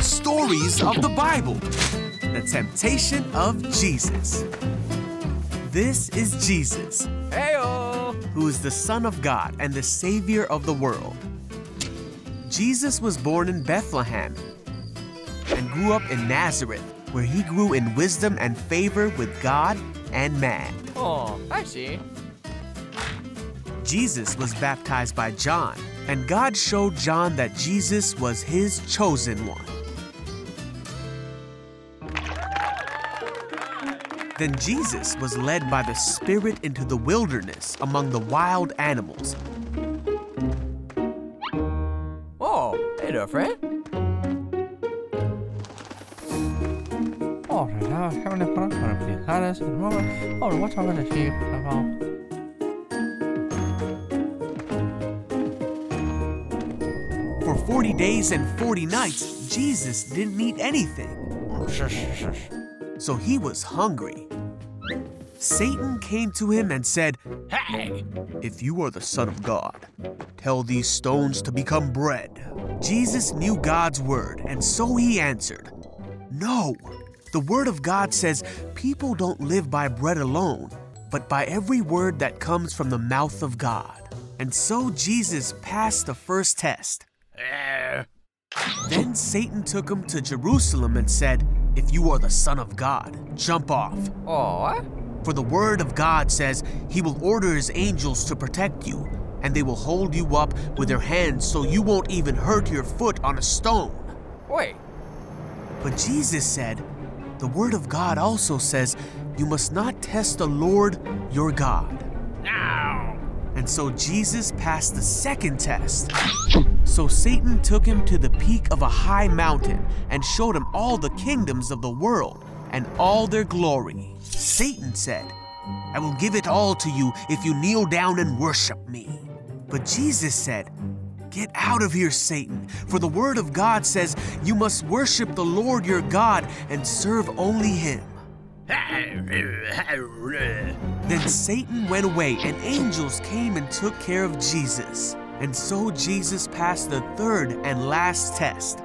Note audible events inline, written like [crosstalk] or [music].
Stories of the Bible The Temptation of Jesus. This is Jesus, Heyo! who is the Son of God and the Savior of the world. Jesus was born in Bethlehem and grew up in Nazareth, where he grew in wisdom and favor with God and man. Oh, I see. Jesus was baptized by John, and God showed John that Jesus was his chosen one. Then Jesus was led by the Spirit into the wilderness among the wild animals. Oh, hey there, friend. Oh, now having a fun For 40 days and 40 nights, Jesus didn't eat anything, so he was hungry. Satan came to him and said, Hey! If you are the Son of God, tell these stones to become bread. Jesus knew God's word, and so he answered, No. The word of God says people don't live by bread alone, but by every word that comes from the mouth of God. And so Jesus passed the first test. Then Satan took him to Jerusalem and said, If you are the Son of God, jump off. Oh, what? For the word of God says he will order his angels to protect you, and they will hold you up with their hands so you won't even hurt your foot on a stone. Wait. But Jesus said, The word of God also says you must not test the Lord your God. Now! And so Jesus passed the second test. [laughs] So Satan took him to the peak of a high mountain and showed him all the kingdoms of the world and all their glory. Satan said, I will give it all to you if you kneel down and worship me. But Jesus said, Get out of here, Satan, for the word of God says you must worship the Lord your God and serve only him. Then Satan went away, and angels came and took care of Jesus. And so Jesus passed the third and last test.